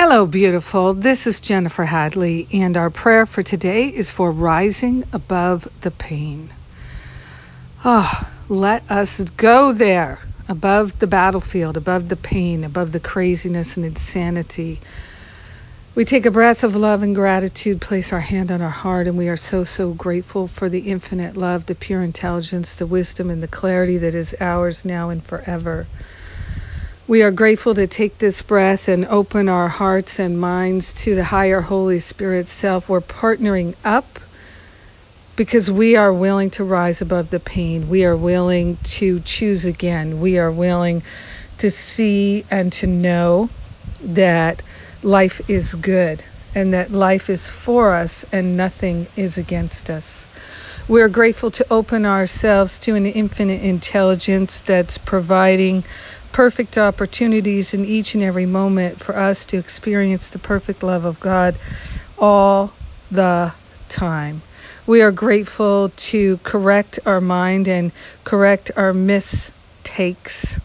Hello, beautiful. This is Jennifer Hadley, and our prayer for today is for rising above the pain. Oh, let us go there, above the battlefield, above the pain, above the craziness and insanity. We take a breath of love and gratitude, place our hand on our heart, and we are so, so grateful for the infinite love, the pure intelligence, the wisdom, and the clarity that is ours now and forever. We are grateful to take this breath and open our hearts and minds to the higher Holy Spirit self. We're partnering up because we are willing to rise above the pain. We are willing to choose again. We are willing to see and to know that life is good and that life is for us and nothing is against us. We're grateful to open ourselves to an infinite intelligence that's providing perfect opportunities in each and every moment for us to experience the perfect love of God all the time. We are grateful to correct our mind and correct our mistakes.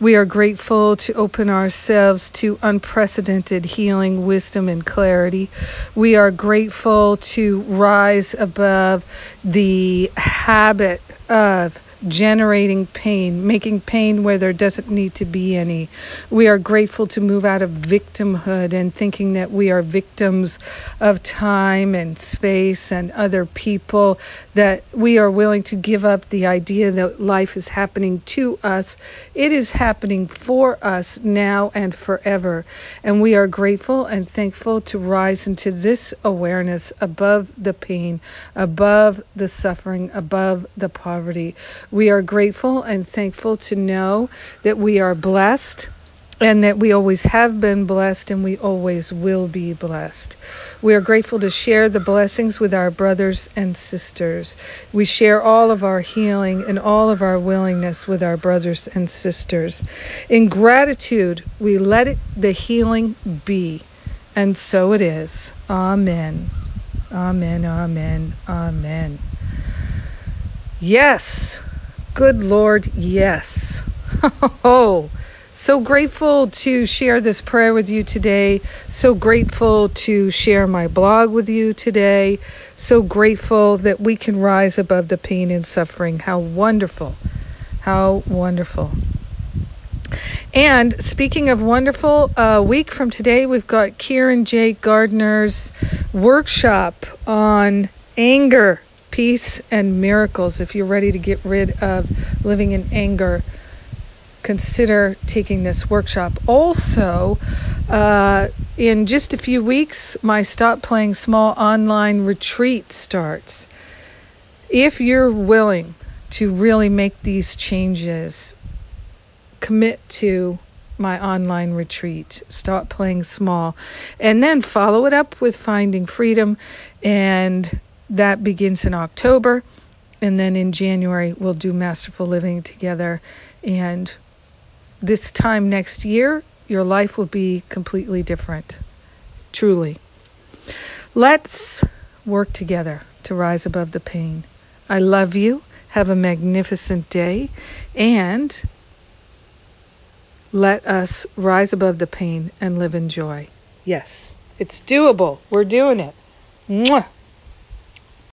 We are grateful to open ourselves to unprecedented healing, wisdom, and clarity. We are grateful to rise above the habit of generating pain, making pain where there doesn't need to be any. We are grateful to move out of victimhood and thinking that we are victims of time and space and other people, that we are willing to give up the idea that life is happening to us. It is happening for us now and forever. And we are grateful and thankful to rise into this awareness above the pain, above the suffering, above the poverty. We are grateful and thankful to know that we are blessed and that we always have been blessed and we always will be blessed. We are grateful to share the blessings with our brothers and sisters. We share all of our healing and all of our willingness with our brothers and sisters. In gratitude, we let it, the healing be. And so it is. Amen. Amen. Amen. Amen. Yes. Good Lord, yes. Oh, so grateful to share this prayer with you today. So grateful to share my blog with you today. So grateful that we can rise above the pain and suffering. How wonderful. How wonderful. And speaking of wonderful, a week from today, we've got Kieran J. Gardner's workshop on anger peace and miracles. If you're ready to get rid of living in anger, consider taking this workshop. Also, uh, in just a few weeks, my Stop Playing Small online retreat starts. If you're willing to really make these changes, commit to my online retreat. Stop playing small. And then follow it up with Finding Freedom and that begins in October. And then in January, we'll do Masterful Living together. And this time next year, your life will be completely different. Truly. Let's work together to rise above the pain. I love you. Have a magnificent day. And let us rise above the pain and live in joy. Yes, it's doable. We're doing it. Mwah.